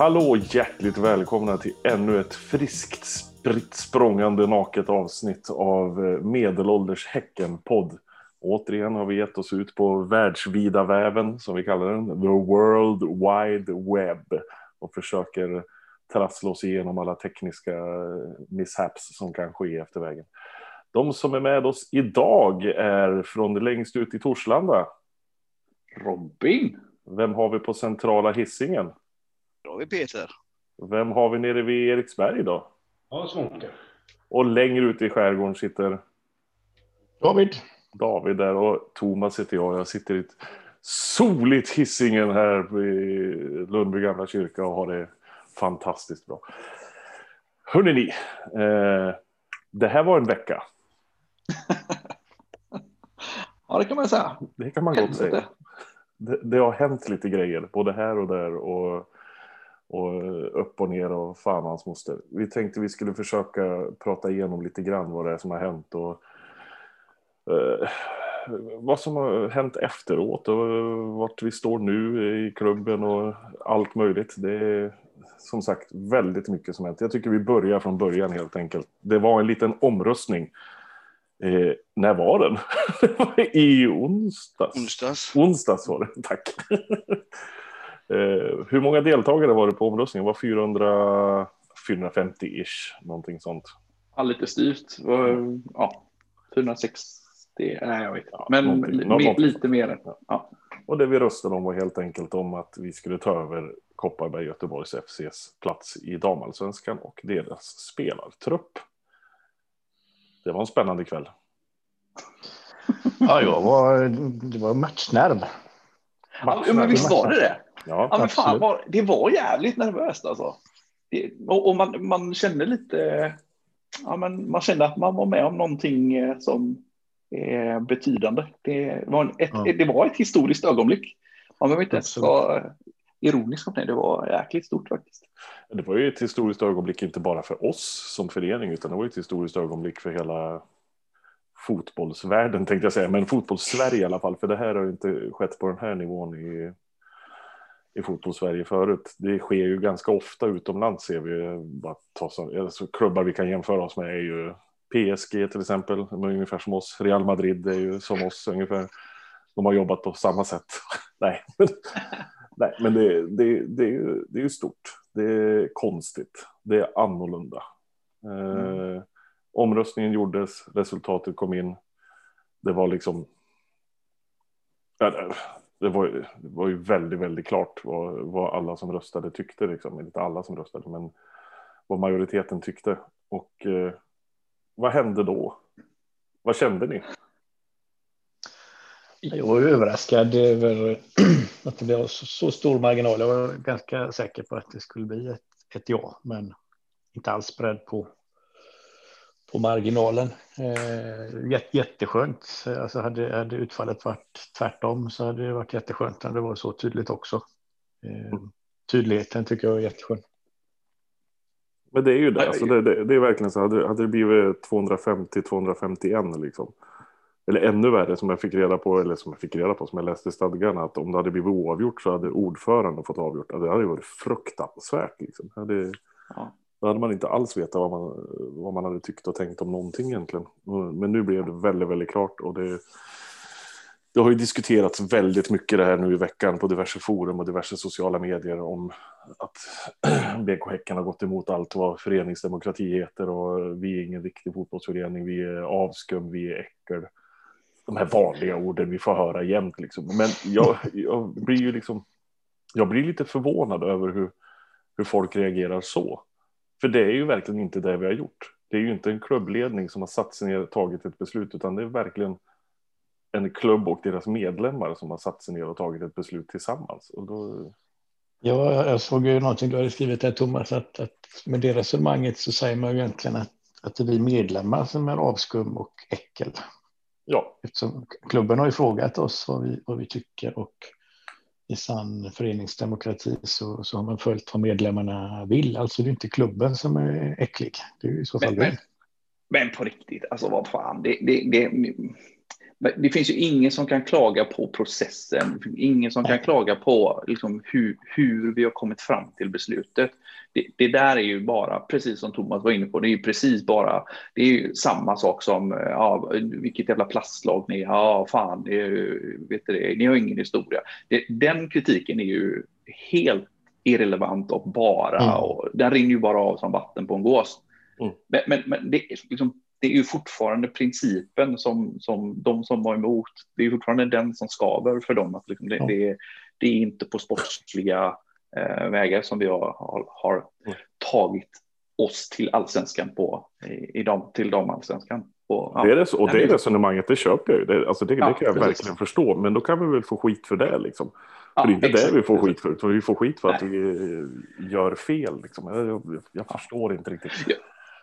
Hallå hjärtligt välkomna till ännu ett friskt spritt språngande naket avsnitt av eh, Medelålders Häcken-podd. Återigen har vi gett oss ut på världsvida väven, som vi kallar den, the world wide web, och försöker trassla oss igenom alla tekniska eh, mishaps som kan ske efter vägen. De som är med oss idag är från längst ut i Torslanda. Robin. Vem har vi på centrala hissingen? Då har vi Peter. Vem har vi nere vid Eriksberg då? Ja, Svånke. Och längre ut i skärgården sitter David. David där och Thomas heter jag. Jag sitter i ett soligt hissingen här i Lundby gamla kyrka och har det fantastiskt bra. Hörrni ni, eh, det här var en vecka. ja, det kan man säga. Det kan man gott säga. Det, det, har hänt lite grejer, både här och där och, och upp och ner och fan hans moster. Vi tänkte vi skulle försöka prata igenom lite grann vad det är som har hänt och eh, vad som har hänt efteråt och vart vi står nu i klubben och allt möjligt. Det är som sagt väldigt mycket som hänt. Jag tycker vi börjar från början helt enkelt. Det var en liten omröstning Eh, när var den? I onsdags. Onsdags. Onsdags var det, tack. eh, hur många deltagare var det på omröstningen? Det var 400, 450-ish, någonting sånt. Ja, lite styrt. Ja, 460, nej jag vet inte. Men någonting, någonting. lite mer. Ja. Och det vi röstade om var helt enkelt om att vi skulle ta över Kopparberg Göteborgs FCs plats i damallsvenskan och deras spelartrupp. Det var en spännande kväll. Ja, jag var, det var matchnerv. Ja, men visst var det det? Ja, ja men fan, var, det var jävligt nervöst alltså. Det, och, och man, man kände lite, ja, men man kände att man var med om någonting eh, som är betydande. Det var ett, Ja. det var ett historiskt ögonblick. Man behöver inte ens vara ironisk om det. Det var jäkligt stort faktiskt. Det var ju ett historiskt ögonblick inte bara för oss som förening utan det var ett historiskt ögonblick för hela fotbollsvärlden tänkte jag säga, men fotbollssverige i alla fall, för det här har ju inte skett på den här nivån i, i fotbollssverige förut. Det sker ju ganska ofta utomlands ser vi, bara ta som, alltså, klubbar vi kan jämföra oss med är ju PSG till exempel, ungefär som oss, Real Madrid är ju som oss ungefär. De har jobbat på samma sätt. Nej, men, nej, men det, det, det, är ju, det är ju stort. Det är konstigt. Det är annorlunda. Eh, omröstningen gjordes, resultatet kom in. Det var liksom. Det, var, ju- det var ju väldigt, väldigt klart vad, vad alla som röstade tyckte. Liksom. Inte alla som röstade, men vad majoriteten tyckte. Och eh, vad hände då? Vad kände ni? Jag var överraskad över att det blev så, så stor marginal. Jag var ganska säker på att det skulle bli ett, ett ja, men inte alls beredd på, på marginalen. Eh, jät, jätteskönt. Alltså hade, hade utfallet varit tvärtom så hade det varit jätteskönt när det var så tydligt också. Eh, tydligheten tycker jag är jätteskön. Men det är ju det. Alltså det, det, det är verkligen så. Hade, hade det blivit 250-251 liksom. Eller ännu värre som jag fick reda på, eller som jag fick reda på, som jag läste i stadgarna, att om det hade blivit oavgjort så hade ordföranden fått avgjort. Det hade ju varit fruktansvärt. Liksom. Det hade, Ja då hade man inte alls vetat vad man, vad man hade tyckt och tänkt om någonting egentligen. Men nu blev det väldigt, väldigt klart. Och det, det har ju diskuterats väldigt mycket det här nu i veckan på diverse forum och diverse sociala medier om att BK Häcken har gått emot allt vad föreningsdemokrati heter och vi är ingen riktig fotbollsförening, vi är avskum, vi är äckel. De här vanliga orden vi får höra jämt liksom. Men jag, jag blir ju liksom, jag blir lite förvånad över hur, hur folk reagerar så. För det är ju verkligen inte det vi har gjort. Det är ju inte en klubbledning som har satt sig ner och tagit ett beslut, utan det är verkligen en klubb och deras medlemmar som har satt sig ner och tagit ett beslut tillsammans. Och då, Ja, jag såg ju någonting du hade skrivit där Thomas, att, att med det resonemanget så säger man ju egentligen att, att det är vi medlemmar som är avskum och äckel. ja, Eftersom klubben har ju frågat oss vad vi, vad vi tycker och i sann föreningsdemokrati så, så har man följt vad medlemmarna vill. Alltså det är inte klubben som är äcklig. Det är i så fall Men, men, men på riktigt, alltså vad fan. Det, det, det, det finns ju ingen som kan klaga på processen. Ingen som kan klaga på liksom, hur, hur vi har kommit fram till beslutet. Det, det, där är ju bara, precis som Thomas var inne på, det är ju precis bara, det är ju samma sak som, ja, vilket jävla plastlag ni är, ja fan, det är, vet du, ni har ingen historia. Det, den kritiken är ju helt irrelevant och bara, mm. och den rinner ju bara av som vatten på en gås. Mm. Men, men, men det, liksom, det är ju fortfarande principen som, som de som var emot, det är fortfarande den som skaver för dem. Att liksom det, ja. det, det, är inte på sportsliga eh, vägar som vi har, har, har tagit oss till allsvenskan på, i, i dem, till damallsvenskan. Och, ja. Det är det, och det resonemanget, det köper jag ju. Det, alltså det, ja, det kan jag precis. verkligen förstå, men då kan vi väl få skit för det liksom. För det är inte exakt. det vi får skit för, vi får skit för Nej. att vi gör fel. Liksom. Jag, jag förstår inte riktigt.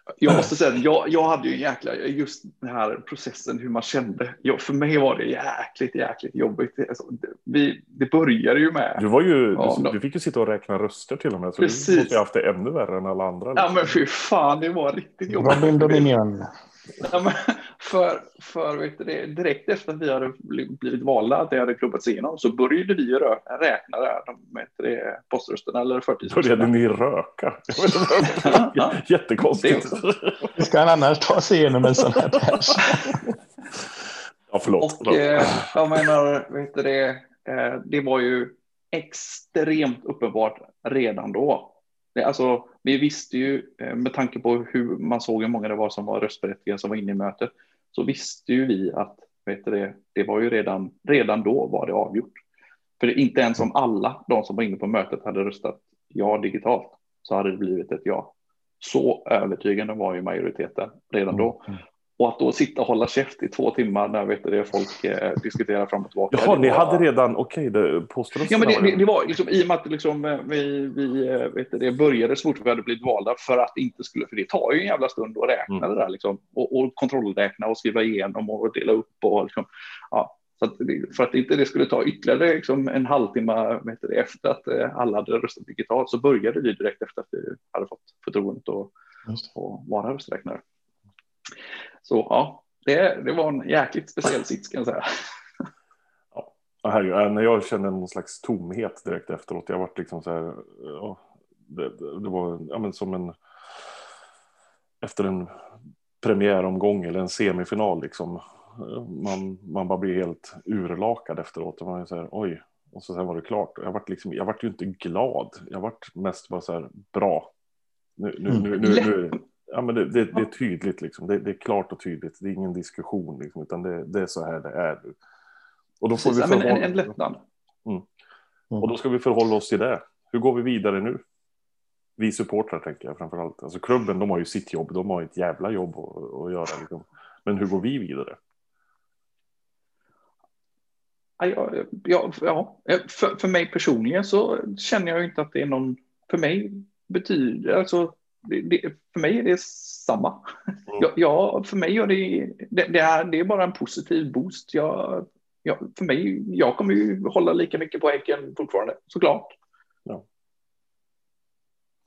Ja jag måste säga att jag, jag hade ju en jäkla, just den här processen hur man kände. Jag, för mig var det jäkligt, jäkligt jobbigt. Alltså, vi, det började ju med. Du var ju, ja, du, du, fick ju sitta och räkna röster till och med. Så precis. du måste ju haft det ännu värre än alla andra. Liksom. Ja men fy fan, det var riktigt jobbigt. Robin Dominion. Ja, men för för vet du, direkt efter att vi hade blivit valda, att det hade klubbats igenom, så började vi räkna där, de, det, poströsterna eller förtidsrösterna. Började ni röka? Jättekonstigt. Hur ska han annars ta sig igenom en sån här pärs? Ja, förlåt. Och, eh, jag menar, vet du, det, eh, det var ju extremt uppenbart redan då Alltså, vi visste ju eh, med tanke på hur man såg hur många det var som var röstberättigade som var inne i mötet så visste ju vi att vet du, det, var ju redan, redan då var det avgjort. För inte ens om alla de som var inne på mötet hade röstat ja digitalt så hade det blivit ett ja. Så övertygande var ju majoriteten redan då. Mm. Och att då sitta och hålla käft i två timmar när vet du, folk eh, diskuterar fram och tillbaka. Jaha, ni hade redan, okej, okay, påstår Ja, men det, det, det, var liksom i och med att liksom, eh, vi, vi eh, vet du, det började så fort vi hade blivit valda för att inte skulle, för det tar ju en jävla stund att räkna mm. det där liksom och, och kontrollräkna och skriva igenom och dela upp och liksom, ja. Så att, för att inte det skulle ta ytterligare liksom, en halvtimme vet du, efter att eh, alla hade röstat digitalt så började vi direkt efter att vi hade fått förtroendet att vara rösträknare. Så ja, det, det var en jäkligt speciell sits kan jag säga. Ja, herregud, när jag kände någon slags tomhet direkt efteråt. Jag var liksom så här. Ja, det, det, var ja, men som en. Efter en premiäromgång eller en semifinal liksom. Man, man bara blir helt urlakad efteråt. Och man är så här, oj, och så sen var det klart. Jag vart liksom, jag vart ju inte glad. Jag vart mest bara så här, bra. Nu, nu, nu, nu, nu, Ja, men det, det, det är tydligt, liksom. det, det, är klart och tydligt. Det är ingen diskussion, liksom, utan det, det är så här det är. Och då får Precis, vi förhålla... en, en lättnad. Mm. Mm. Och då ska vi förhålla oss till det. Hur går vi vidare nu? Vi supportrar tänker jag framför allt. Alltså klubben, de har ju sitt jobb. De har ett jävla jobb att, att göra. Liksom. Men hur går vi vidare? Ja, ja, ja. För, för mig personligen så känner jag inte att det är någon. För mig betyder alltså det, det, för mig är det samma. Mm. Ja, ja, för mig är det, det, det, är, det är bara en positiv boost. Jag, ja, för mig, jag kommer ju hålla lika mycket på Häcken fortfarande, såklart. Ja.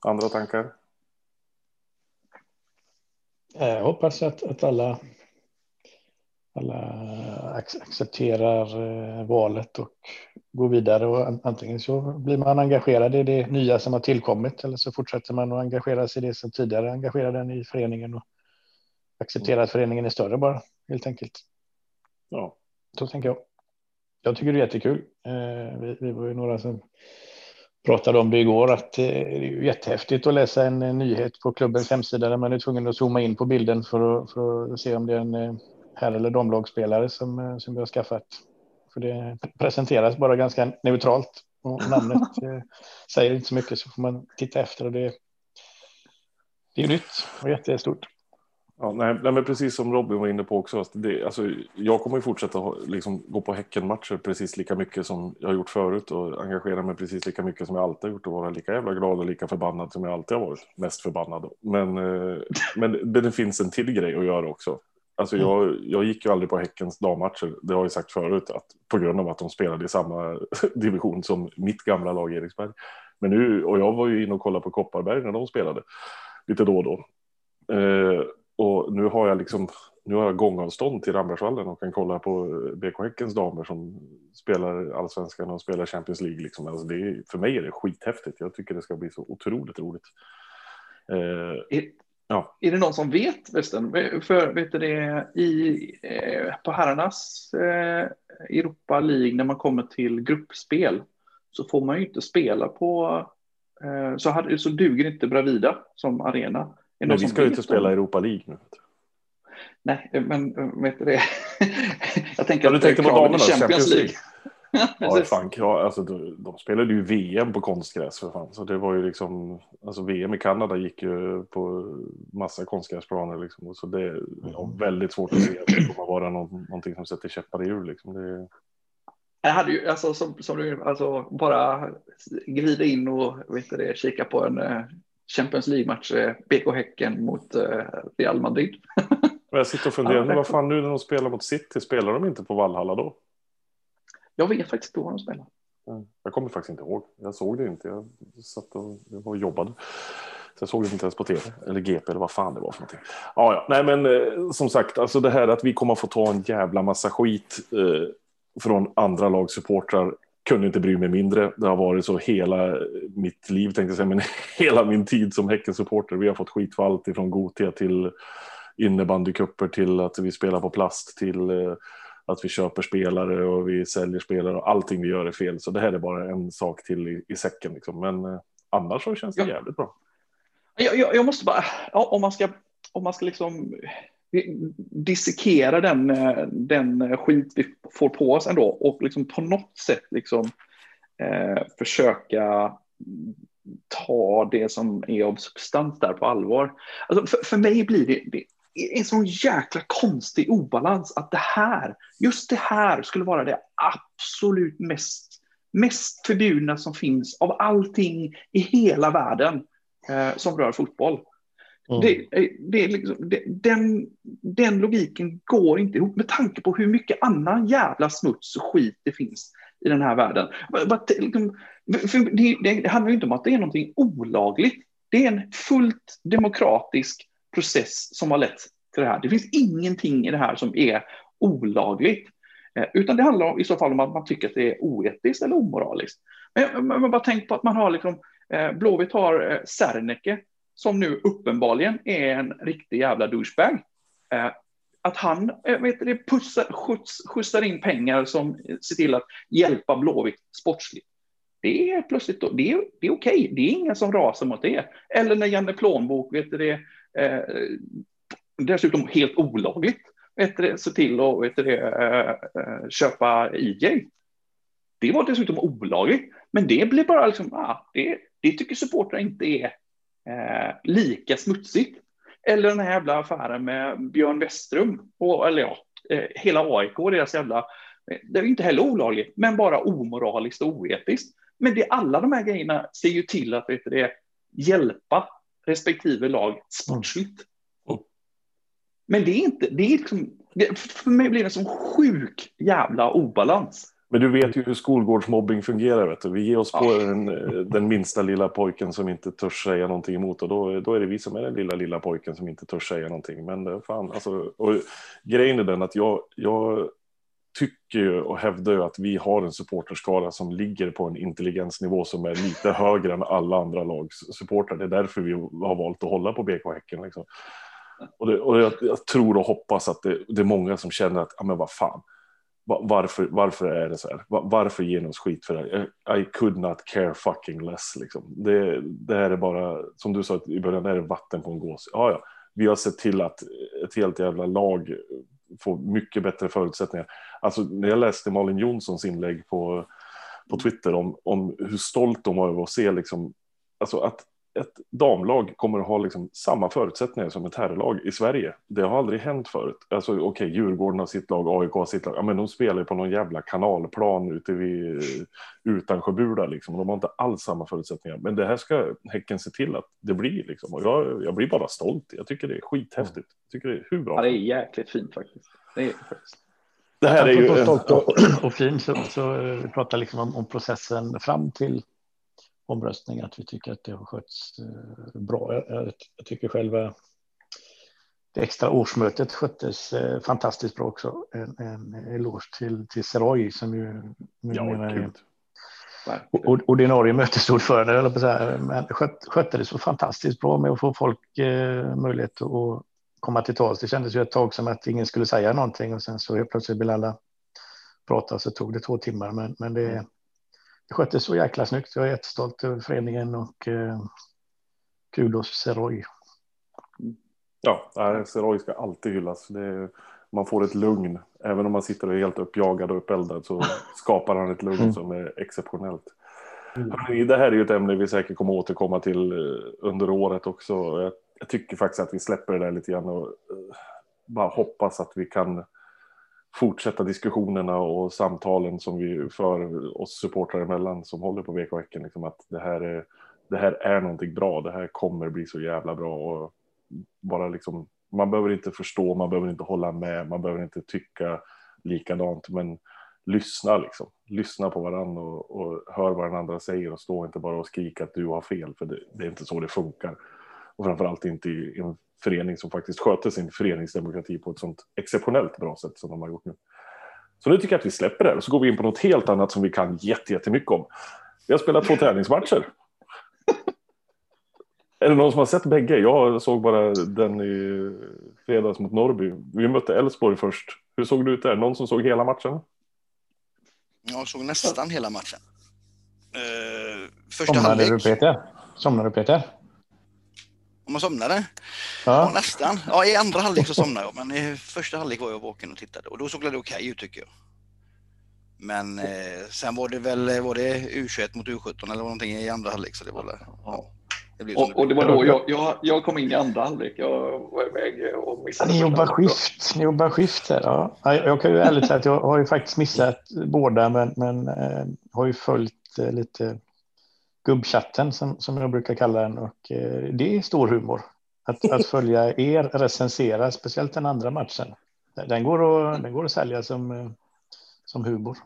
Andra tankar? Jag hoppas att, att alla alla accepterar eh, valet och går vidare och antingen så blir man engagerad i det nya som har tillkommit eller så fortsätter man att engagera sig i det som tidigare engagerade en i föreningen och acceptera att föreningen är större bara helt enkelt. Ja, så tänker jag. Jag tycker det är jättekul. Eh, vi, vi var ju några som pratade om det igår att eh, det är jättehäftigt att läsa en nyhet på klubbens hemsida där man är tvungen att zooma in på bilden för att, för att se om det är en herr eller damlagsspelare som, eh, som vi har skaffat. För det presenteras bara ganska neutralt och namnet eh, säger inte så mycket så får man titta efter och det, det är nytt och jättestort. Ja, nej, nej, men precis som Robin var inne på också. Det, alltså, jag kommer ju fortsätta liksom, gå på Häckenmatcher precis lika mycket som jag har gjort förut och engagera mig precis lika mycket som jag alltid har gjort och vara lika jävla glad och lika förbannad som jag alltid har varit. Mest förbannad. Men, eh, men det finns en till grej att göra också. Alltså mm. jag, jag gick ju aldrig på Häckens dammatcher, det har jag sagt förut, att, på grund av att de spelade i samma division som mitt gamla lag Eriksberg. Men nu, och jag var ju inne och kollade på Kopparberg när de spelade lite då och då. Eh, och nu har jag liksom nu har jag gångavstånd till Rambergsvallen och kan kolla på BK Häckens damer som spelar allsvenskan och spelar Champions League. Liksom. Alltså det är, för mig är det skithäftigt. Jag tycker det ska bli så otroligt roligt. Eh, ja. är det någon som vet förresten? För vet du det, i, eh, på herrarnas eh, Europa League när man kommer till gruppspel så får man ju inte spela på eh, så, hade, så duger inte Bravida som arena. Men vi ska ju inte spela Europa League nu. Nej, men vet du det? jag tänker ja, du tänkte på damerna, Champions League. ja, fan, alltså, de, de spelade ju VM på konstgräs för fan. Så det var ju liksom, alltså VM i Kanada gick ju på massa konstgräsplaner liksom. Så det är ja, väldigt svårt att se att det kommer vara någon, någonting som sätter käppar i hjul liksom. Det... Jag hade ju, alltså som, som du, alltså bara glida in och vet det, kika på en uh, Champions League-match, uh, BK Häcken mot uh, Real Madrid. jag sitter och funderar, ja, vad fan nu när de spelar mot City, spelar de inte på Valhalla då? Jag vet faktiskt inte var de spelar. Jag kommer faktiskt inte ihåg. Jag såg det inte. Jag satt och, jag var och jobbade. Så jag såg det inte ens på tv. Eller GP eller vad fan det var för någonting. Ja, ja. Nej, men eh, som sagt, alltså det här att vi kommer få ta en jävla massa skit eh, från andra lagsupportrar kunde inte bry mig mindre. Det har varit så hela mitt liv, tänkte jag säga, men hela min tid som Häckensupporter. Vi har fått skit för allt ifrån Gotia till innebandykupper till att vi spelar på plast till eh, att vi köper spelare och vi säljer spelare och allting vi gör är fel. Så det här är bara en sak till i, i säcken. Liksom. Men eh, annars så känns det ja. jävligt bra. Jag, jag, jag måste bara, ja, om man ska, om man ska liksom dissekera den, eh, den skit vi får på oss ändå och liksom på något sätt liksom eh, försöka ta det som är av substans där på allvar. Alltså för, för mig blir det, det en sån jäkla konstig obalans att det här, just det här skulle vara det absolut mest, mest förbjudna som finns av allting i hela världen eh, som rör fotboll. Mm. Det, det, liksom, det, den, den logiken går inte ihop med tanke på hur mycket annan jävla smuts och skit det finns i den här världen. Liksom, det, det handlar ju inte om att det är någonting olagligt. Det är en fullt demokratisk process som har lett till det här. Det finns ingenting i det här som är olagligt, eh, utan det handlar i så fall om att man tycker att det är oetiskt eller omoraliskt. Men, men bara tänk på att man har liksom, eh, Blåvitt har eh, Serneke som nu uppenbarligen är en riktig jävla douchebag. Att han vet du, pussar, skjuts, skjutsar in pengar som ser till att hjälpa Blåvitt sportsligt. Det är plötsligt det är, det är okej. Det är ingen som rasar mot det. Eller när Janne Plånbok vet du, det, eh, dessutom helt olagligt vet se till att vet eh, eh, köpa EJ. Det var dessutom olagligt, men det blir bara liksom, ah, det, det tycker supportrar inte är eh, lika smutsigt. Eller den här jävla affären med Björn Westrum, och, eller ja, eh, hela AIK och deras jävla, eh, det är inte heller olagligt, men bara omoraliskt och oetiskt. Men det, alla de här grejerna ser ju till att vet du, det, hjälpa respektive lag sportsligt. Mm. Men det är inte, det är liksom, för mig blir det sån sjuk jävla obalans. Men du vet ju hur skolgårdsmobbing fungerar. Vet du. Vi ger oss på ja. den, den, minsta lilla pojken som inte törs säga någonting emot och då, då är det vi som är den lilla, lilla pojken som inte törs säga någonting. Men eh, fan, alltså, och grejen är den att jag, jag tycker och hävdar ju att vi har en supporterskara som ligger på en intelligensnivå som är lite högre än alla andra lags supportrar. Det är därför vi har valt att hålla på BK Häcken. Liksom. Och, det, och jag, jag, tror och hoppas att det, det, är många som känner att, ja men vad fan, varför, varför är det så här? Varför ger ni oss skit för det här? I could not care fucking less. Liksom. Det, det här är bara, som du sa i början, det är vatten på en gås. Ja, ja, vi har sett till att ett helt jävla lag får mycket bättre förutsättningar. Alltså när jag läste Malin Jonssons inlägg på, på Twitter om, om hur stolt de var över att se liksom, alltså att ett damlag kommer att ha liksom samma förutsättningar som ett herrlag i Sverige. Det har aldrig hänt förut. Alltså okej, okay, Djurgården har sitt lag, AIK har sitt lag. Ja, men de spelar ju på någon jävla kanalplan ute vid Utansjöbula liksom. De har inte alls samma förutsättningar. Men det här ska Häcken se till att det blir liksom. Och jag, jag blir bara stolt. Jag tycker det är skithäftigt. Jag tycker det är hur bra. Ja, det är jäkligt fint faktiskt. Det är faktiskt. Det här är ju... Stolt och, och fin så, så vi pratar liksom om, om processen fram till omröstning att vi tycker att det har skötts eh, bra. Jag, jag, tycker själva det extra årsmötet sköttes eh, fantastiskt bra också. En, en eloge till, till Seroy som ju numera är och, ordinarie mötesordförande, eller på så här, men skött, skötte det så fantastiskt bra med att få folk eh, möjlighet att komma till tals. Det kändes ju ett tag som att ingen skulle säga någonting och sen så helt plötsligt vill alla prata så tog det två timmar. Men, men det, det sköttes så jäkla snyggt. Jag är jättestolt över föreningen och eh, kudos Seroy. Ja, Seroy ska alltid hyllas. Det, man får ett lugn. Även om man sitter och är helt uppjagad och uppeldad så skapar han ett lugn mm. som är exceptionellt. Mm. Det här är ju ett ämne vi säkert kommer återkomma till eh, under året också. Jag, jag tycker faktiskt att vi släpper det där lite grann och eh, bara hoppas att vi kan fortsätta diskussionerna och samtalen som vi för oss supportrar emellan som håller på vk veckan liksom att det här är det här är någonting bra. Det här kommer bli så jävla bra och bara liksom man behöver inte förstå, man behöver inte hålla med, man behöver inte tycka likadant, men lyssna liksom. Lyssna på varandra och, och hör vad den andra säger och stå inte bara och skrika att du har fel, för det, det är inte så det funkar. Och framförallt inte i en förening som faktiskt sköter sin föreningsdemokrati på ett sånt exceptionellt bra sätt som de har gjort nu. Så nu tycker jag att vi släpper det och så går vi in på något helt annat som vi kan jättemycket om. Vi har spelat två träningsmatcher. Är det någon som har sett bägge? Jag såg bara den i fredags mot Norrby. Vi mötte Elfsborg först. Hur såg det ut där? Någon som såg hela matchen? Jag såg nästan hela matchen. Uh, första somnade halvlek. du Peter? Somnade du Peter? Om man somnade? Ja. ja. nästan. Ja, i andra halvlek så somnade jag, men i första halvlek var jag vaken och tittade och då såg det okej okay ut tycker jag. Men eh, sen var det väl var det U21 mot U17 eller någonting i andra halvlek så det var ja. Det och, och, det var då jag, jag, jag, kom in i andra halvlek. Jag var iväg och missade. Ni jobbar skift. Ni jobbar skift här. Ja. Jag kan ju ärligt säga att jag har ju faktiskt missat båda, men, men eh, har ju följt eh, lite gubbchatten som, som jag brukar kalla den och eh, det är stor humor. Att, att följa er recensera, speciellt den andra matchen. Den går att, den går att sälja som, eh, som humor.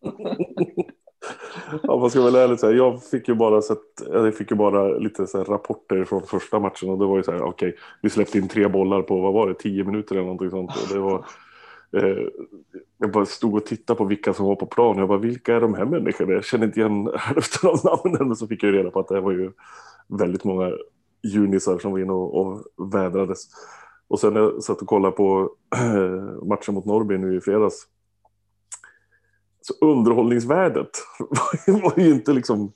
ja, man ska väl ärligt säga, jag fick ju bara, sett, jag fick ju bara lite så rapporter från första matchen och det var ju så här, okej, okay, vi släppte in tre bollar på, vad var det, tio minuter eller någonting sånt. Och det var, Eh, jag bara stod och tittade på vilka som var på plan. Jag bara, vilka är de här människorna? Jag känner inte igen hälften av namnen, men så fick jag reda på att det var ju väldigt många junisar som var inne och, och vädrades. Och sen när jag satt och kollade på eh, matchen mot Norrby nu i fredags så underhållningsvärdet var ju inte liksom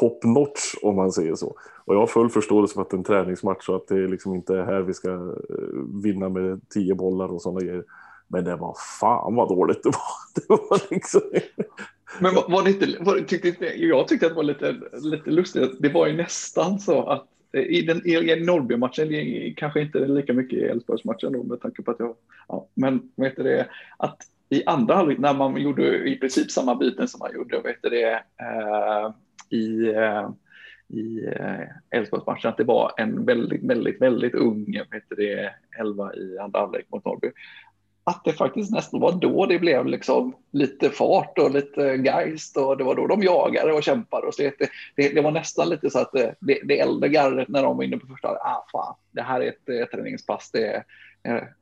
top notch om man säger så. Och jag har full förståelse för att det är en träningsmatch och att det liksom inte är här vi ska eh, vinna med tio bollar och sådana grejer. Men det var fan vad dåligt det var. Det var liksom... Men var, var det inte, var, tyckte, jag tyckte att det var lite, lite lustigt. Det var ju nästan så att eh, i den i Norrby-matchen, kanske inte lika mycket i Elfsborgs-matchen då med tanke på att jag, ja, men vet du det, att i andra halvlek när man gjorde i princip samma byten som man gjorde vet du det, eh, i eh, i eh, Elfsborgsmatchen att det var en väldigt, väldigt, väldigt ung vet du det, elva i andra halvlek mot Norrby. Att det faktiskt nästan var då det blev liksom lite fart och lite geist och det var då de jagade och kämpade och så det, det, det var nästan lite så att det, det äldre gardet när de var inne på första, ah fan, det här är ett, ett träningspass, det är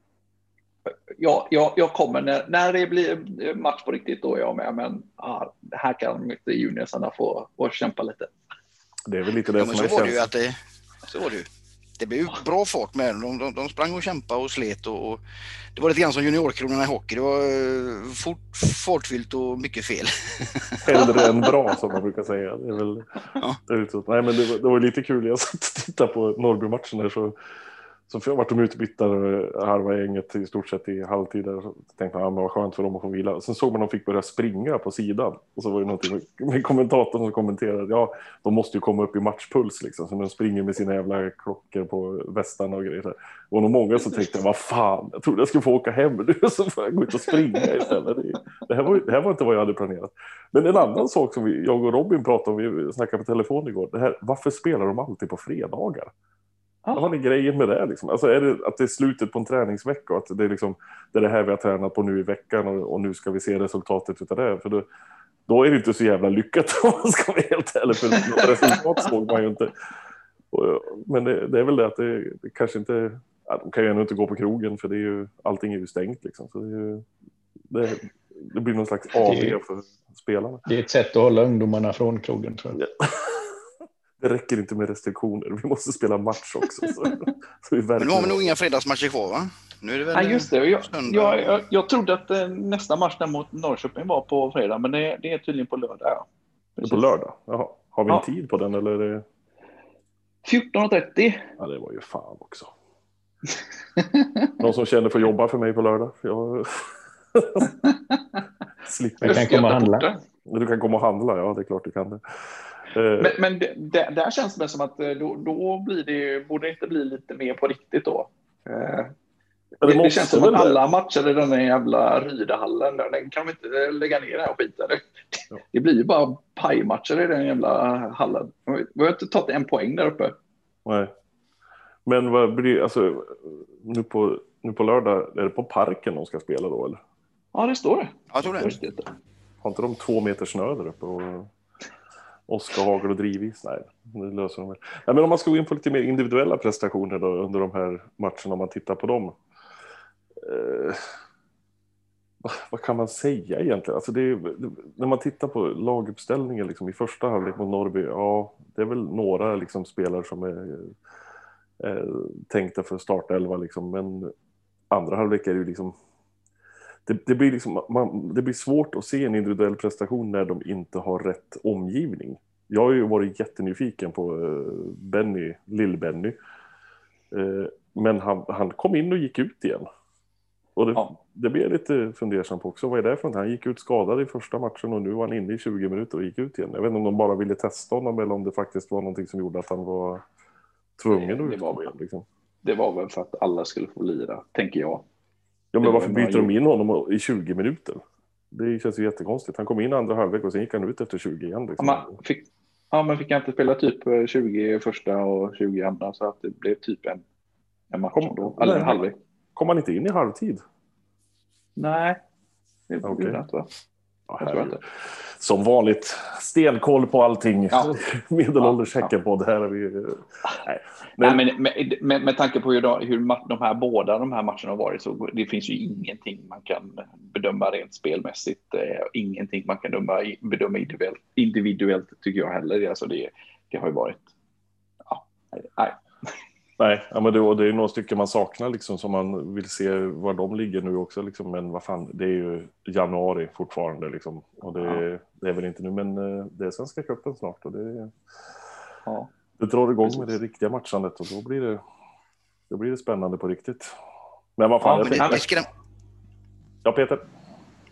ja, jag, jag kommer när, när det blir match på riktigt, då är jag med. Men ja, här kan inte juniorsarna få, få kämpa lite. Det är väl lite det ja, som så är var det ju att det, så var det ju. Det blev bra fart med dem. De, de, sprang och kämpade och slet och, och det var lite grann som juniorkronorna i hockey. Det var eh, fort, fartfyllt och mycket fel. Hellre än bra som man brukar säga. Det är väl, ja. det är Nej, men det, var, det var lite kul. Jag satt och tittade på Norrby-matchen så så vart de utbytta halva gänget i stort sett i halvtid. Så tänkte man, ja, men vad skönt för dem att få vila. Sen såg man att de fick börja springa på sidan. Och så var det någonting med, kommentatorn som kommenterade, ja, de måste ju komma upp i matchpuls liksom. Så de springer med sina jävla klockor på västarna och grejer. Det var nog många som tänkte, vad fan, jag trodde jag skulle få åka hem nu, så får jag gå ut och springa istället. Det, det, här var, det här var inte vad jag hade planerat. Men en annan sak som vi, jag och Robin pratade om, vi snackade på telefon igår, det här, varför spelar de alltid på fredagar? Vad har ni grejen med det? Liksom? Alltså är det att det är slutet på en träningsvecka att det är, liksom, det är det här vi har tränat på nu i veckan och, och nu ska vi se resultatet av det? För då, då är det inte så jävla lyckat om man ska vara helt ärlig, för resultat såg man ju inte. Men det, det, är väl det att det, det, kanske inte ja, de kan ju ändå inte gå på krogen för det är ju, allting är ju stängt liksom. Så det, ju, det blir någon slags AV för spelarna. Det är ett sätt att hålla ungdomarna från krogen tror jag. Ja. Det räcker inte med restriktioner, vi måste spela match också. Så, så vi Men nu har vi nog inga fredagsmatcher kvar va? Nu är det väl Nej, just det. Jag, jag, jag, jag trodde att eh, nästa match där mot Norrköping var på fredag, men det, det är tydligen på lördag. Ja. Det är på lördag? Jaha. Har vi en Ja. tid på den eller? Är det... 14.30. Ja, det var ju fan också. Någon som känner för att jobba för mig på lördag? Jag... Slipper. Jag kan komma och handla. Du kan komma och handla, ja det är klart du kan det. Eh, Men, men det, det, där känns det som att eh, då, då blir det, borde det inte bli lite mer på riktigt då. Eh, det, det måste känns som att det. alla matcher i den här jävla Rydahallen, där, den kan vi inte lägga ner här och skita i det. Ja. Det blir ju bara pajmatcher i den jävla hallen. Vi har inte tagit en poäng där uppe. Nej. Men vad blir alltså nu på, nu på lördag, är det på parken de ska spela då eller? Ja, det står det. Jag tror det. Det. Har inte de två meter snö där uppe? Och Oskar Hagel och drivis? Nej, det löser de väl. Nej, men om man ska gå in på lite mer individuella prestationer då, under de här matcherna, om man tittar på dem. Eh, vad- vad kan man säga egentligen? Alltså det är, när man tittar på laguppställningen liksom, i första halvlek mot Norrby, ja, det är väl några liksom, spelare som är eh, tänkta för startelva, liksom, men andra halvlek är det ju liksom det, det, blir liksom, man, det blir svårt att se en individuell prestation när de inte har rätt omgivning. Jag har ju varit jättenyfiken på uh, Benny, Lill-Benny. Eh, men han, han kom in och gick ut igen. Och det, Ja. det blir jag lite fundersam på också. Vad är det för något? Han gick ut skadad i första matchen och nu var han inne i 20 minuter och gick ut igen. Jag vet inte om de bara ville testa honom eller om det faktiskt var någonting som gjorde att han var tvungen att utgå igen. Liksom. Det var väl för att alla skulle få lira, tänker jag. Ja, men var varför byter de in honom i 20 minuter? Det känns ju jättekonstigt. Han kom in andra halvlek och sen gick han ut efter 20 igen. Ja, Liksom. man fick, ja, men fick jag inte spela typ eh, 20 första och 20 andra så att det blev typ en, en match Kom- då. Eller en halvlek. Kom han inte in i halvtid? Nej, det Okej. gjorde jag inte. va? Ja, Jag tror inte. Som vanligt, stenkoll på allting. Ja. Medelålders Ja, häcken på det här. Är vi, nej. Nej, Men, men med, med, med tanke på hur, de, hur de här båda de här matcherna har varit så det finns ju ingenting man kan bedöma rent spelmässigt. Eh, ingenting man kan bedöma, bedöma individuellt, individuellt tycker jag heller. Alltså det, det har ju varit... Ja, nej, nej. nej, ja, men det, och det är några stycken man saknar liksom, som man vill se var de ligger nu också. Liksom. Men vad fan, det är ju januari fortfarande. Liksom. Och det, det är väl inte nu, men eh, det är Svenska cupen snart. Och det, Ja. det drar igång med Precis. det riktiga matchandet och då blir det, då blir det spännande på riktigt. Men vad fan, Ja, jag det, skräm, ja Peter.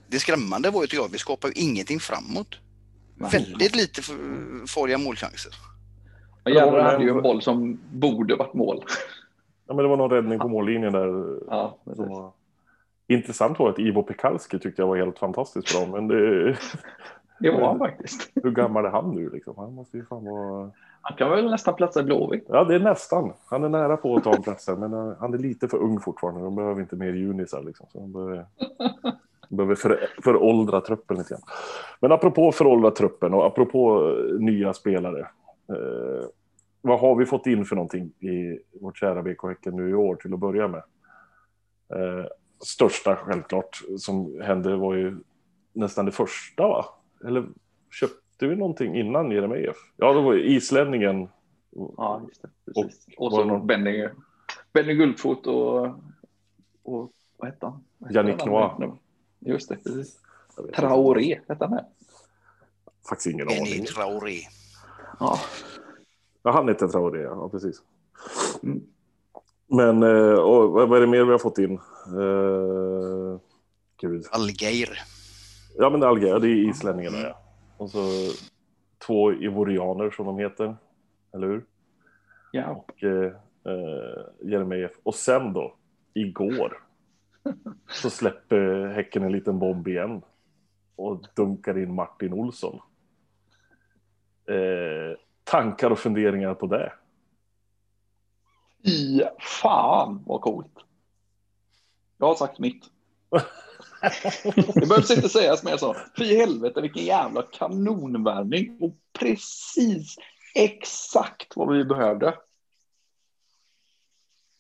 det skrämmande var ju jag, vi skapar ju ingenting framåt. Väldigt lite för- farliga målchanser. Men väl hade ju en- boll som borde varit mål. Ja, men det var någon räddning på mållinjen där. Ja, som var... Intressant var att Ivo Pekalski tyckte jag var helt fantastiskt bra. Men det... Det var han faktiskt. hur gammal är han nu? Liksom? Han måste ju fan vara... Han kan väl nästan platsa i Blåvitt. Ja, det är nästan. Han är nära på att ta en plats men han är lite för ung fortfarande. De behöver inte mer junisar. Liksom. Så de behöver, de behöver för, föråldra truppen lite grann. Men apropå föråldra truppen och apropå eh, nya spelare. Eh, vad har vi fått in för någonting i vårt kära BK Häcken nu i år till att börja med? Eh, största självklart som hände var ju nästan det första va? Eller köpte vi någonting innan Jeremejeff? Ja, det var ju islänningen. Ja, just det. Precis. Och, var så någon- Benny, Benny Guldfot och, och vad hette han? Yannick? Noah. Just det, precis. Traoré hette han med. Faktiskt ingen Benny aning. Traoré. Ja. Ja, han heter Traoré, ja precis. Mm. Men eh, och vad är det mer vi har fått in? Eh, gud. Algeir. Ja, men det är Alger, det är islänningarna ja. Och så två ivorianer som de heter. Eller hur? ja. Och eh, Jeremejeff. Och sen då, igår, så släpper Häcken en liten bomb igen. Och dunkar in Martin Olsson. Eh, tankar och funderingar på det? I fan vad coolt. Jag har sagt mitt. Det behövs inte sägas mer så. Fy helvete vilken jävla kanonvärvning. Och precis exakt vad vi behövde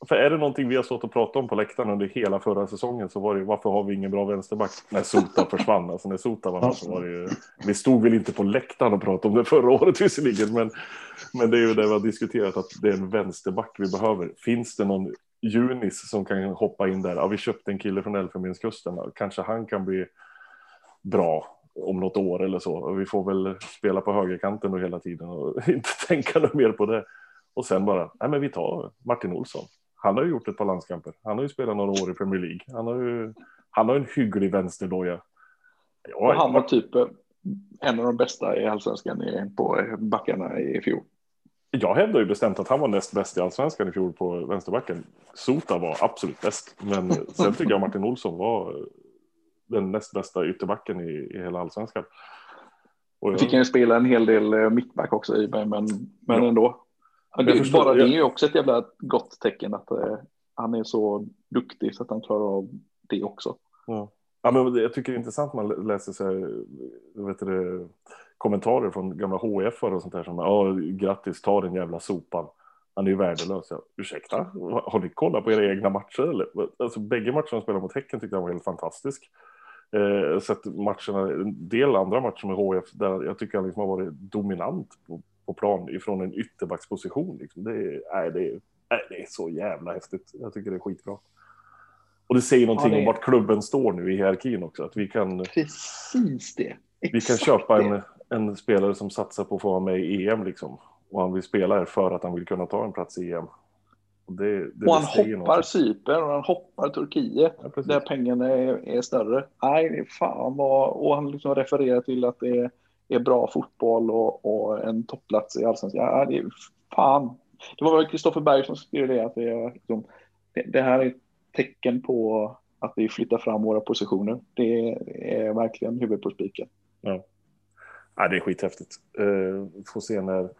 för är det någonting vi har stått och pratat om på läktaren under hela förra säsongen så var det ju varför har vi ingen bra vänsterback när Sota försvann. Alltså när Sota var med så var det ju, vi stod väl inte på läktaren och pratade om det förra året visserligen, men, men det är ju det vi har diskuterat att det är en vänsterback vi behöver. Finns det någon Junis som kan hoppa in där? Ja, vi köpte en kille från Elfenbenskusten, kanske han kan bli bra om något år eller så. Vi får väl spela på högerkanten då hela tiden och inte tänka något mer på det. Och sen bara, nej men vi tar Martin Olsson. Han har ju gjort ett par landskamper. Han har ju spelat några år i Premier League. Han har ju, han har en hygglig vänsterdoja. Ja, han var typ eh, en av de bästa i allsvenskan på backarna i fjol. Jag hävdar ju bestämt att han var näst bäst i allsvenskan i fjol på vänsterbacken. Sota var absolut bäst, men sen tycker jag Martin Olsson var den näst bästa ytterbacken i, i hela allsvenskan. Och jag... Fick han ju spela en hel del eh, mittback också i men, men ja. ändå. Det, förstår, bara det är ju också ett jävla gott tecken att eh, han är så duktig så att han klarar av det också. Ja. Ja, men jag tycker det är intressant man läser så här, vet du, kommentarer från gamla HF och sånt där som ja, grattis, ta den jävla sopan. Han är ju värdelös. Ja, ursäkta, har ni kollat på era egna matcher eller? Alltså, bägge matcherna spelade mot Häcken tyckte jag var helt fantastisk. Eh, sett matcherna, en del andra matcher med HF där jag tycker han liksom har varit dominant på, på plan ifrån en ytterbacksposition. Liksom. Det, är, nej, det, är, det är så jävla häftigt. Jag tycker det är skitbra. Och det säger någonting ja, det... om vart klubben står nu i hierarkin också. Att vi kan, Precis det. Exakt vi kan köpa en, en spelare som satsar på att få vara med i EM liksom. Och han vill spela här för att han vill kunna ta en plats i EM. Och, det, det och han hoppar Cypern och han hoppar Turkiet ja, där pengarna är, är, större. Nej, fan vad... Och han liksom refererar till att det är, är bra fotboll och, och en topplats i allsvenskan. Ja, det är fan. Det var väl Kristoffer Berg som skrev det att det, är, liksom, det, det här är ett tecken på att vi flyttar fram våra positioner. Det är verkligen huvudet på spiken. Ja. ja, det är skithäftigt. Uh, får se när,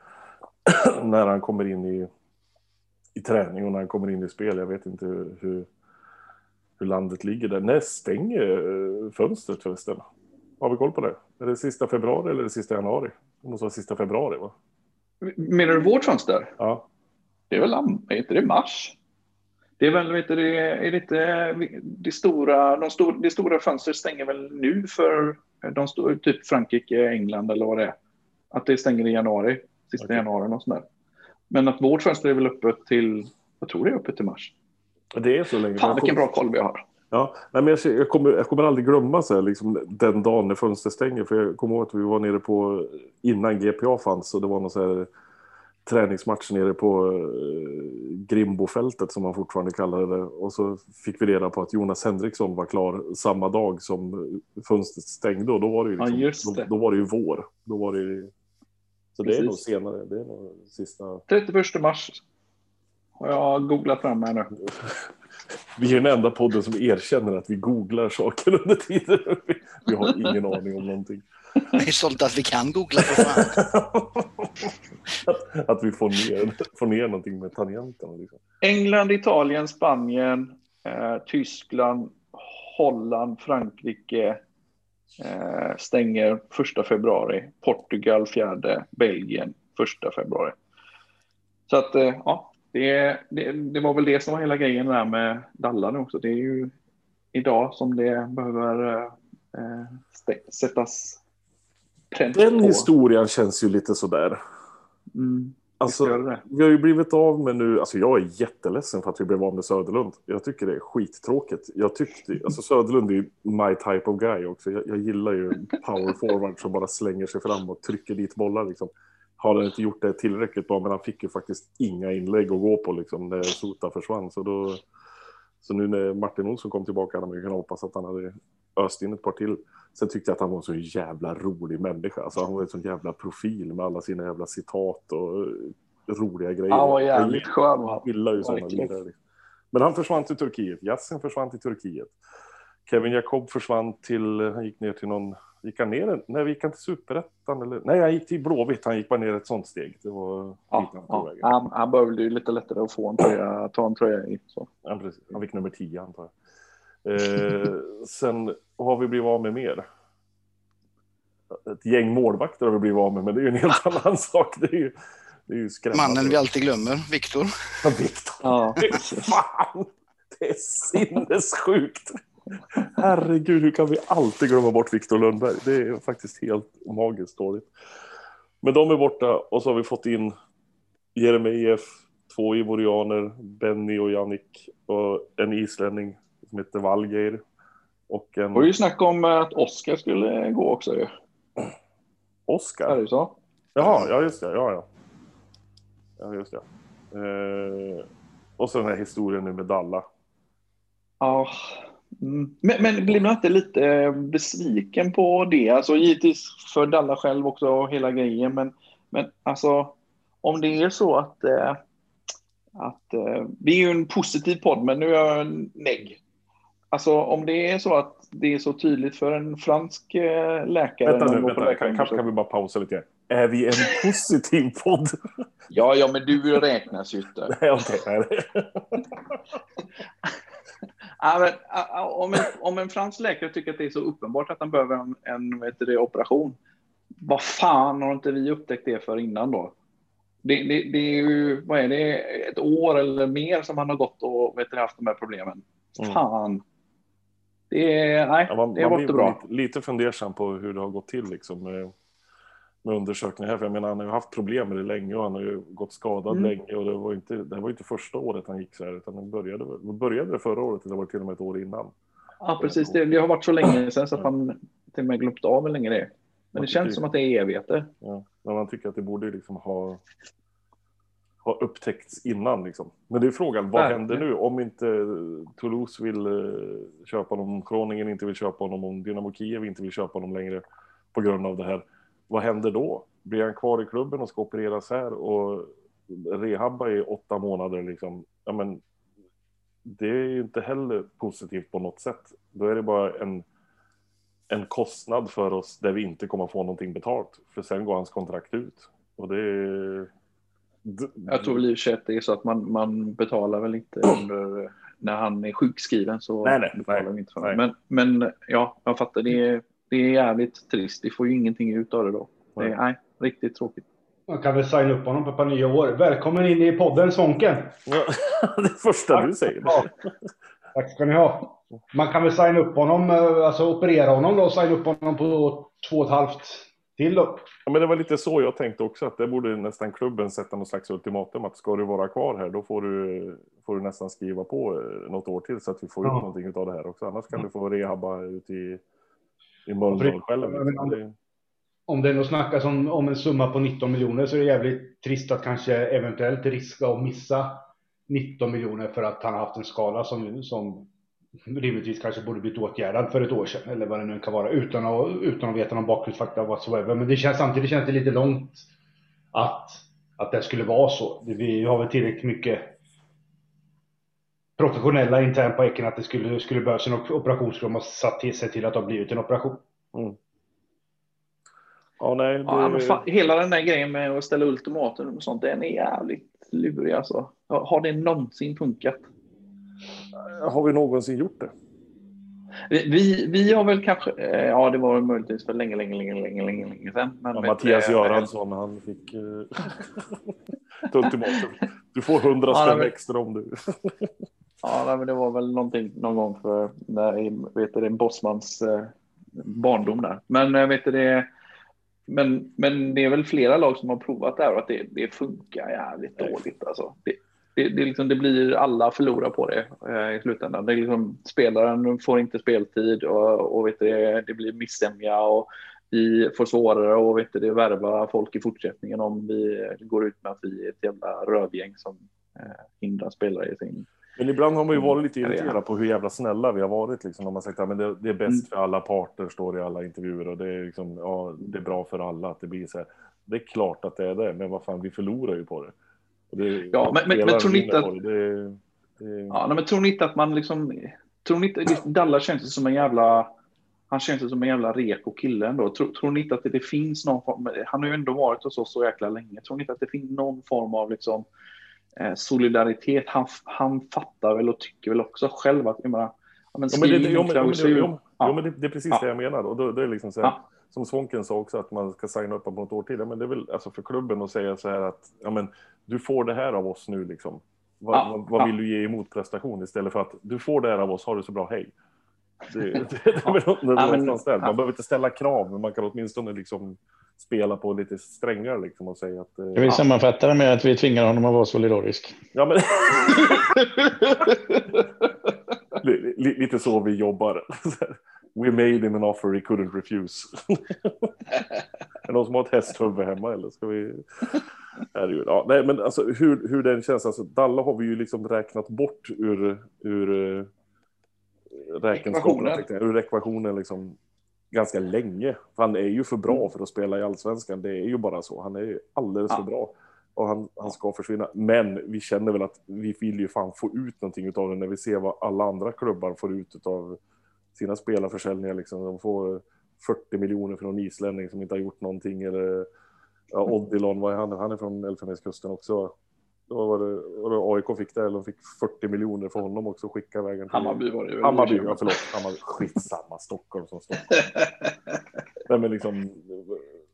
när han kommer in i i träning och när han kommer in i spel. Jag vet inte hur, hur landet ligger där. När stänger eh, fönstret förresten? Har vi koll på det? Är det sista februari eller det sista januari? Det måste vara sista februari va? Menar du vårt fönster? Ja. Det är väl, inte det mars? Det är väl, vet du, det är lite, det stora, de stor, det stora fönstret stänger väl nu för de stor, typ Frankrike, England eller vad det är. Att det stänger i januari, sista okay. januari och sådär. Men att vårt fönster är väl öppet till, jag tror det är öppet till mars. Det är så länge. Fan vilken bra koll vi har. Ja, nej, men jag, jag, kommer, jag kommer aldrig glömma så här, liksom, den dagen när fönstret stänger. För jag kommer ihåg att vi var nere på, innan GPA fanns, och det var någon så här träningsmatch nere på eh, Grimbofältet som man fortfarande kallade det. Och så fick vi reda på att Jonas Henriksson var klar samma dag som fönstret stängde. Och då var det ju, liksom, ja, det. Då, då, var det ju vår. Då var det så Precis. det är nog senare. Det är nog sista. 31 mars har jag googlat fram här nu. Vi är den enda podden som erkänner att vi googlar saker under tiden. Vi har ingen aning om någonting. Det är sånt att vi kan googla för fan. att, att, vi får ner, får ner någonting med tangenterna. Liksom. England, Italien, Spanien, eh, Tyskland, Holland, Frankrike, Eh, stänger första februari. Portugal fjärde, Belgien första februari. Så att eh, ja, det, det, det, var väl det som var hela grejen där med Dalla nu också. Det är ju idag som det behöver eh, sättas pränt Den på. historien känns ju lite sådär. Mm. Alltså, vi har ju blivit av med nu, alltså jag är jätteledsen för att vi blev av med Söderlund. Jag tycker det är skittråkigt. Jag tyckte, alltså Söderlund är ju my type of guy också. Jag, jag gillar ju power forward som bara slänger sig fram och trycker dit bollar liksom. Har han inte gjort det tillräckligt bra, men han fick ju faktiskt inga inlägg att gå på liksom när Sota försvann. Så, då, så nu när Martin Olsson kom tillbaka hade man kunnat hoppas att han hade öst in ett par till. Sen tyckte jag att han var en så jävla rolig människa. Alltså han var en sån jävla profil med alla sina jävla citat och roliga grejer. Han var jävligt skön. Jag gillar ju sådana. Men han försvann till Turkiet. Yasin försvann till Turkiet. Kevin Jacob försvann till, han gick ner till någon, gick han ner, nej gick han till superettan eller, nej han gick till Blåvitt, han gick bara ner ett sånt steg. Det var ja, ja. Han, han behövde ju lite lättare att få en tröja, ta en tröja i. Så. Ja, precis. Han fick nummer 10 antar jag. Eh, sen har vi blivit av med mer. Ett gäng målvakter har vi blivit av med, men det är ju en helt annan sak. Det är ju, Det är ju skrämmande. Mannen vi alltid glömmer, Viktor. Ja, Viktor. Ja. Fan! Det är sinnessjukt. Herregud, hur kan vi alltid glömma bort Viktor Lundberg? Det är faktiskt helt magiskt dåligt. Men de är borta och så har vi fått in Jeremejeff, två ivorianer, Benny och Jannik och en islänning som heter Valgeir. Och en Det var ju snack om att Oskar skulle gå också ju. Oskar. Jaha, ja just det. Ja, ja. ja just det. Eh, och så den här historien nu med Dalla. Ja. Mm. Men, men blir man inte lite eh, besviken på det? Alltså givetvis för Dalla själv också och hela grejen. Men, men alltså om det är så att, eh, att eh, vi är ju en positiv podd, men nu är jag en negg. Alltså om det är så att det är så tydligt för en fransk eh, läkare. Vänta nu, vänta. Kan, kan, läkaren, kan vi bara pausa lite? Är vi en positiv podd? Ja, ja, men du räknas ju inte. Nej, okej. nej. Ja, men, om, en, om en fransk läkare tycker att det är så uppenbart att han behöver en, en vet du, det, operation, vad fan har inte vi upptäckt det för innan då? Det, det, det är ju, vad är det, ett år eller mer som han har gått och vet du, haft de här problemen. Mm. Fan. Det är, nej, Ja, man, det var inte bra. lite, lite fundersam på hur det har gått till liksom, med, undersökningar här. För jag menar, han har ju haft problem med det länge och han har ju gått skadad Mm. länge. Och det var, inte, det var inte första året han gick så här, utan det började, det började förra året, det var till och med ett år innan. Ja, precis. Det, det har varit så länge sedan så att man till och med glömt av hur länge det är. Men det känns som att det är evigheter. Ja, men man tycker att det borde liksom ha, ha upptäckts innan. Liksom. Men det är frågan, vad Verkligen. händer nu? Om inte Toulouse vill eh, köpa honom, om Kroningen inte vill köpa honom, om Dynamo Kiev inte vill köpa honom längre på grund av det här. Vad händer då? Blir han kvar i klubben och ska opereras här och rehabba i åtta månader? Liksom? Ja, men, det är ju inte heller positivt på något sätt. Då är det bara en en kostnad för oss där vi inte kommer få någonting betalt. För sen går hans kontrakt ut. Och det är... Jag tror väl i och att det är så att man, man betalar väl inte under, när han är sjukskriven så Nej, nej, betalar nej, inte för nej. Men, men ja, jag fattar. Det är, det är jävligt trist. Vi får ju ingenting ut av det då. Det är, nej, riktigt tråkigt. Man kan väl signa upp honom på ett par nya år. Välkommen in i podden Sonken! Ja, det första du säger. Ja. Tack ska ni ha. Man kan väl signa upp honom, eh, alltså operera honom då och signa upp honom på två och ett halvt till då. Ja, men det var lite så jag tänkte också, att det borde nästan klubben sätta någon slags ultimatum. Att ska du vara kvar här, då får du, får du nästan skriva på eh, något år till så att vi får ut Ja. någonting av det här också. Annars kan du få rehabba ute i, i Mölndal själv. om- Det, det ändå snackas om, om en summa på 19 miljoner så är det jävligt trist att kanske eventuellt riska att missa 19 miljoner för att han har haft en skada som, som rimligtvis kanske borde blivit åtgärdad för ett år sedan eller vad det nu kan vara utan att, utan att veta någon bakgrundsfakta whatsoever. Men det känns, samtidigt känns det lite långt att, att det skulle vara så. Vi har väl tillräckligt mycket professionella internt på Häcken att det skulle, skulle behövas en operation skulle de ha satt till sig till att det har blivit en operation. ja, nej, det, Ja, men fan, hela den där grejen med att ställa ultimatum och sånt, den är jävligt lurig alltså. Har det någonsin funkat? har vi någonsin gjort det? Vi, vi, vi har väl kanske, eh, ja det var möjligtvis för länge, länge, länge, länge, länge, länge sedan. Men Ja, Mattias du, Göransson, han fick eh, ett ultimatum. Du får hundra Ja, spänn men- extra om du... Ja, men det var väl någonting någon gång för när, vet du, det, Bosmans eh, barndom där. Men eh, vet du, det, men, men det är väl flera lag som har provat det här och att det, det funkar jävligt Nej. dåligt. Alltså. Det, det, det, liksom, det blir alla förlorar på det eh, i slutändan. Det liksom, spelaren får inte speltid och, och vet du, det, det blir missämja och vi får svårare att vet du, det, värva folk i fortsättningen om vi går ut med att vi är ett jävla rövgäng som eh, hindrar spelare i sin Men ibland har man ju varit lite irriterad på hur jävla snälla vi har varit. Liksom. De har sagt att ja, det, det är bäst Mm. för alla parter, står det i alla intervjuer. Och det är, liksom, ja, det är bra för alla att det blir så här. Det är klart att det är det, men vad fan, vi förlorar ju på det. Det Ja, men- men- men tror ni inte på det. det, Ja, nej, men tror ni inte att man liksom... Tror ni inte... Dallas känns ju som en jävla... Han känns ju som en jävla reko kille ändå. Tror, tror ni inte att det, det finns någon form... Han har ju ändå varit hos oss så jäkla länge. Tror ni inte att det finns någon form av liksom solidaritet? Han, han fattar väl och tycker väl också själv att... Jag menar, ja, men men det, jo, en men, jo, men, jo, Ja. jo, men det, det är precis Ja. det jag menar. Och då, då är det liksom så här, Ja. som Svånken sa också, att man ska signa upp på något år till. Ja, men det är väl alltså för klubben att säga så här att ja, men, du får det här av oss nu. Liksom. Vad, vad, vad vill du ge i motprestation istället för att du får det här av oss, har det så bra, hej. Det, det, det är väl Ja, men-. Man behöver inte ställa krav, men man kan åtminstone liksom spela på lite strängare liksom och säga att... eh, Jag vill sammanfatta det med att vi tvingar honom att vara solidarisk. Ja, men... Li- li- Lite så vi jobbar. We made him an offer he couldn't refuse. är det någon som har ett hästhuvud hemma eller ska vi? Herregud. Ja, nej, men alltså hur, hur den känns. Alltså, Dalla har vi ju liksom räknat bort ur, ur eh, räkenskaperna, ur ekvationen liksom ganska länge. För han är ju för bra för att spela i allsvenskan. Det är ju bara så. Han är ju alldeles Ja. för bra. Och han, han ska försvinna. Men vi känner väl att vi vill ju fan få ut någonting av det när vi ser vad alla andra klubbar får ut av sina spelarförsäljningar. Liksom. De får 40 miljoner från en islänning som inte har gjort någonting. Eller ja, Odilon, vad är han? Han är från Elfenbenskusten också. Då var det, det AIK fick det, eller de fick 40 miljoner för honom också skicka vägen till Hammarby var det ju. Hammarby, ja förlåt. Hammarby. Skitsamma, Stockholm som Stockholm. Nej, men liksom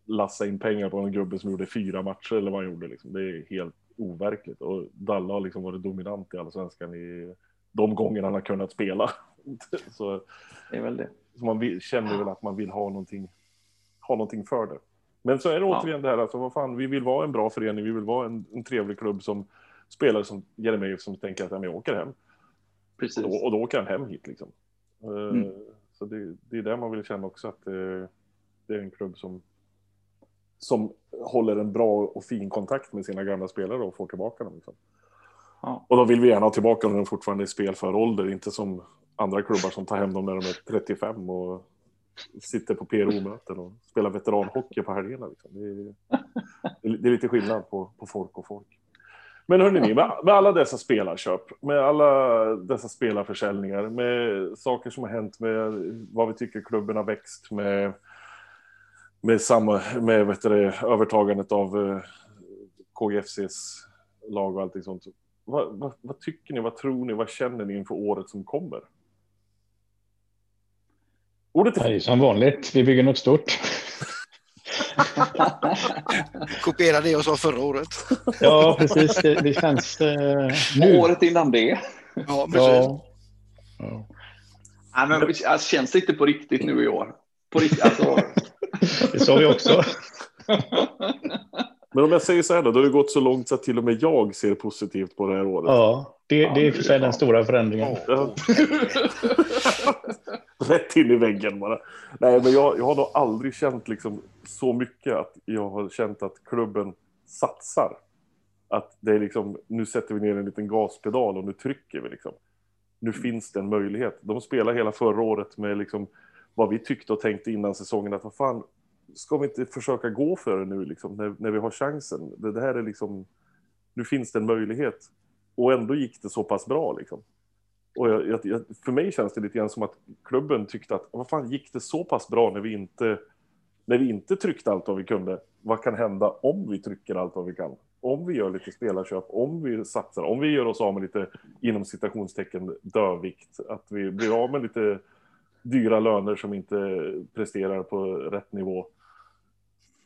lassa in pengar på en gubbe som gjorde fyra matcher eller vad han gjorde. Liksom. Det är helt overkligt. Och Dalla har liksom varit dominant i allsvenskan i de gånger han har kunnat spela. så, Det är väl det. så man vill, känner väl att man vill ha någonting, ha någonting för det. Men så är det återigen det här, alltså, vad fan, vi vill vara en bra förening, vi vill vara en, en trevlig klubb som spelare som Jeremejeff som tänker att ja, jag åker hem. Precis. Och då, och då åker han hem hit liksom. Eh, Mm. Så det, det är där man vill känna också att det, det är en klubb som, som håller en bra och fin kontakt med sina gamla spelare och får tillbaka dem. Liksom. Ja. Och då vill vi gärna ha tillbaka dem fortfarande i spelför ålder, inte som andra klubbar som tar hem dem när de är 35 och sitter på PRO-möten och spelar veteranhockey på helgerna. Liksom. Det, är, det är lite skillnad på, på folk och folk. Men hörni, ni, med, med alla dessa spelarköp, med alla dessa spelarförsäljningar, med saker som har hänt med vad vi tycker klubben har växt med, med, samma, med vet du, övertagandet av eh, KGFCs lag och allting sånt. Vad, vad, vad tycker ni, vad tror ni, vad känner ni inför året som kommer? Ordet Det är är som vanligt. Vi bygger något stort. Kopiera det jag sa förra året. Ja, precis. Det, det känns eh, nu. Året innan det. Ja, precis. Ja. Ja. Nej, men, alltså, känns det inte på riktigt nu i år? På riktigt, alltså, Det sa vi också. Men om jag säger så här då, då har det gått så långt så att till och med jag ser positivt på det här året. Ja, det, det är i och för sig den stora förändringen. Ja. Rätt in i väggen bara. Nej, men jag, jag har nog aldrig känt liksom så mycket att jag har känt att klubben satsar. Att det är liksom, nu sätter vi ner en liten gaspedal och nu trycker vi liksom. Nu finns det en möjlighet. De spelar hela förra året med liksom vad vi tyckte och tänkte innan säsongen att vad fan, ska vi inte försöka gå för det nu liksom, när, när vi har chansen? Det, det här är liksom, nu finns det en möjlighet. Och ändå gick det så pass bra liksom. Och jag, jag, för mig känns det lite grann som att klubben tyckte att vad fan gick det så pass bra när vi inte när vi inte tryckte allt vad vi kunde. Vad kan hända om vi trycker allt vad vi kan? Om vi gör lite spelarköp, om vi satsar, om vi gör oss av med lite inom citationstecken dövikt, att vi blir av med lite dyra löner som inte presterar på rätt nivå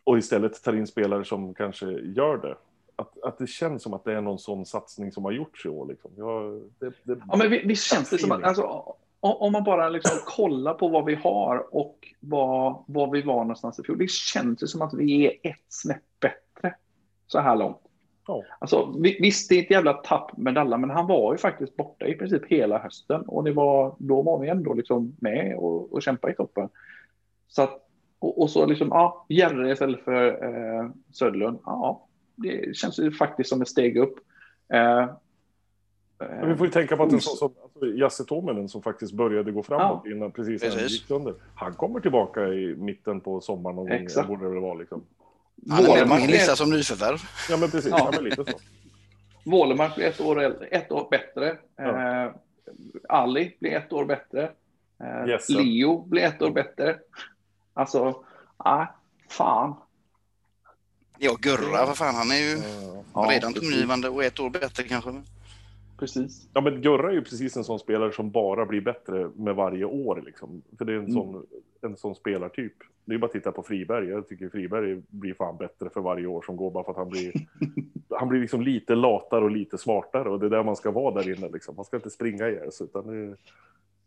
och istället tar in spelare som kanske gör det. Att, att det känns som att det är någon sån satsning som har gjorts i år. Liksom. Jag, det, det, ja, men vi- känns det som att alltså, om man bara liksom kollar på vad vi har och vad, vad vi var någonstans i fjol. Det känns det som att vi är ett snäpp bättre så här långt. Ja. Alltså, vi- visst, det är ett jävla tapp med alla, men han var ju faktiskt borta i princip hela hösten och det var, då var vi ändå liksom med och, och kämpa i toppen. Så att, och, och så liksom, ja, Järre istället för eh, Söderlund. Ja, det känns ju faktiskt som ett steg upp. Eh, Men vi får ju tänka på att en sån som alltså, Jasse Tominen som faktiskt började gå framåt innan precis innan gick sönder. Han kommer tillbaka i mitten på sommaren någon Exakt. gång. Borde det väl vara liksom. Han är med på min blir- lista som nyförvärv. Ja men precis, Ja. ja. men lite så. Wålemark blir ett år, äldre, ett år bättre. Ja. Eh, Ali blir ett år bättre. Eh, Jesse. Leo blir ett år bättre. Alltså, nej, fan. Ja, Gurra, vad fan, han är ju Ja, redan tongivande och ett år bättre kanske. Precis. Ja men Gurra är ju precis en sån spelare som bara blir bättre med varje år liksom. För det är en Mm. sån, en sån spelartyp. det är bara att titta på Friberg. Jag tycker Friberg blir fan bättre för varje år som går bara för att han blir, han blir liksom lite latare och lite smartare och det är där man ska vara där inne liksom. Man ska inte springa ihjäl sig utan det är,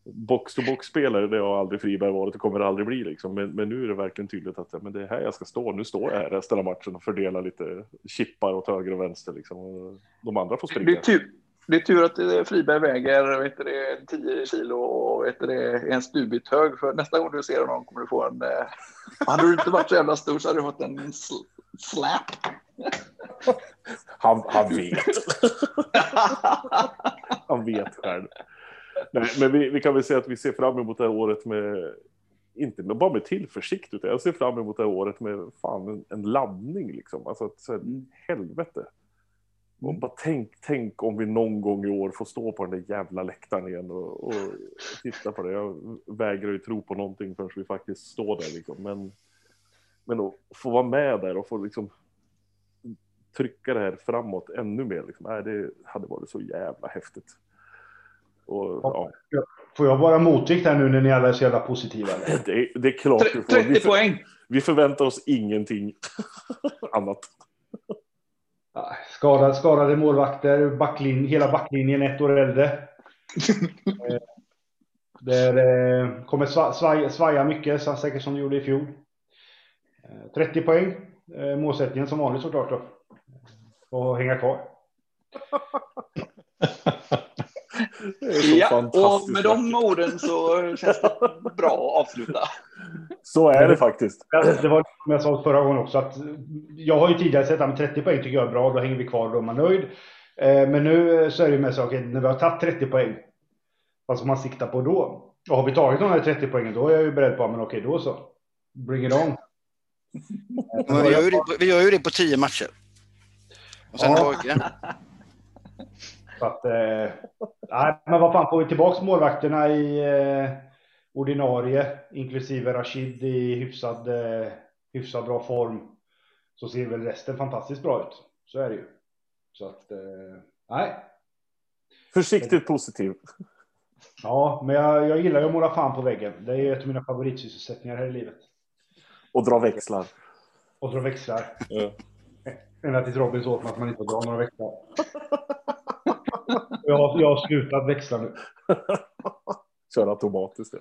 box-to-box-spelare, det har aldrig Friberg varit och kommer aldrig bli liksom. Men, men, nu är det verkligen tydligt att men det är här jag ska stå. Nu står jag här resten av matchen och fördelar lite chippar åt höger och vänster liksom. Och de andra får springa. Det är tur, det är tur att eh, Friberg väger vet det, 10 kilo och vet det, en stubit hög. För nästa gång du ser honom kommer du få en... Eh, hade du inte varit så jävla stor så hade du fått en sl slap. Han, han vet. han vet själv. Nej, men vi, vi, kan väl säga att vi ser fram emot det här året med, inte med, bara med tillförsikt, utan jag ser fram emot det här året med fan en, en laddning liksom. Alltså att, så här, helvete. Och bara tänk, tänk om vi någon gång i år får stå på den där jävla läktaren igen och, och titta på det. Jag vägrar ju tro på någonting förrän vi faktiskt står där liksom. Men, men att få vara med där och få liksom trycka det här framåt ännu mer. Liksom. Nej, det hade varit så jävla häftigt. Och, ja. Får jag vara motvikt här nu när ni alla är så jävla positiva? Det, det är klart du får. 30 vi för, poäng! Vi förväntar oss ingenting annat. Skadade, skadade målvakter, backlinj, hela backlinjen ett år äldre. Eh, det eh, kommer svaja, svaja mycket, så säkert som det gjorde i fjol. 30 eh, poäng, målsättningen som vanligt såklart då. Och hänga kvar. Ja, och med de orden så känns det bra att avsluta. Så är det faktiskt. Det var som jag sa förra gången också, att jag har ju tidigare sett att 30 poäng tycker jag är bra, då hänger vi kvar, då är man nöjd. Eh, men nu så är det ju med så, okej, när vi har tagit 30 poäng, vad ska man sikta på då? Och har vi tagit de här 30 poängen, då är jag ju beredd på, men okej, då så. Bring it on. Vi, gör ju det, vi gör ju det på 10 matcher. Och sen ja. Så att, eh, nej, men vad fan, får vi tillbaka målvakterna i eh, ordinarie, inklusive Rashid i hyfsad, eh, hyfsad bra form, så ser väl resten fantastiskt bra ut. Så är det ju. Så att, eh, nej. Försiktigt positiv. Ja, men jag, jag gillar ju att måla fan på väggen. Det är ett av mina favoritsysselsättningar här i livet. Och dra växlar. Och dra växlar. Ända tills Robin sa åt mig att man inte får dra några växlar. Jag, har, jag har slutat växla nu. Köra automatiskt.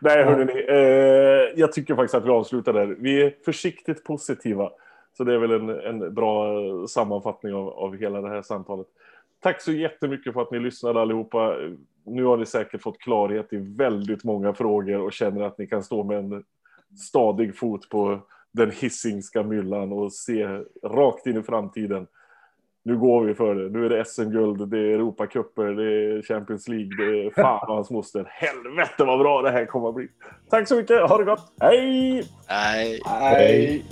Nej, ja. hörni, eh, jag tycker faktiskt att vi avslutar där. Vi är försiktigt positiva. Så det är väl en, en bra sammanfattning av, av hela det här samtalet. Tack så jättemycket för att ni lyssnade allihopa. Nu har ni säkert fått klarhet i väldigt många frågor och känner att ni kan stå med en stadig fot på den hissingska myllan och se rakt in i framtiden nu går vi för det. Nu är det SM-guld, det är Europacuper, det är Champions League, det är fan hans moster. Helvete vad bra det här kommer att bli. Tack så mycket, ha det gott. Hej! Hej! Hej!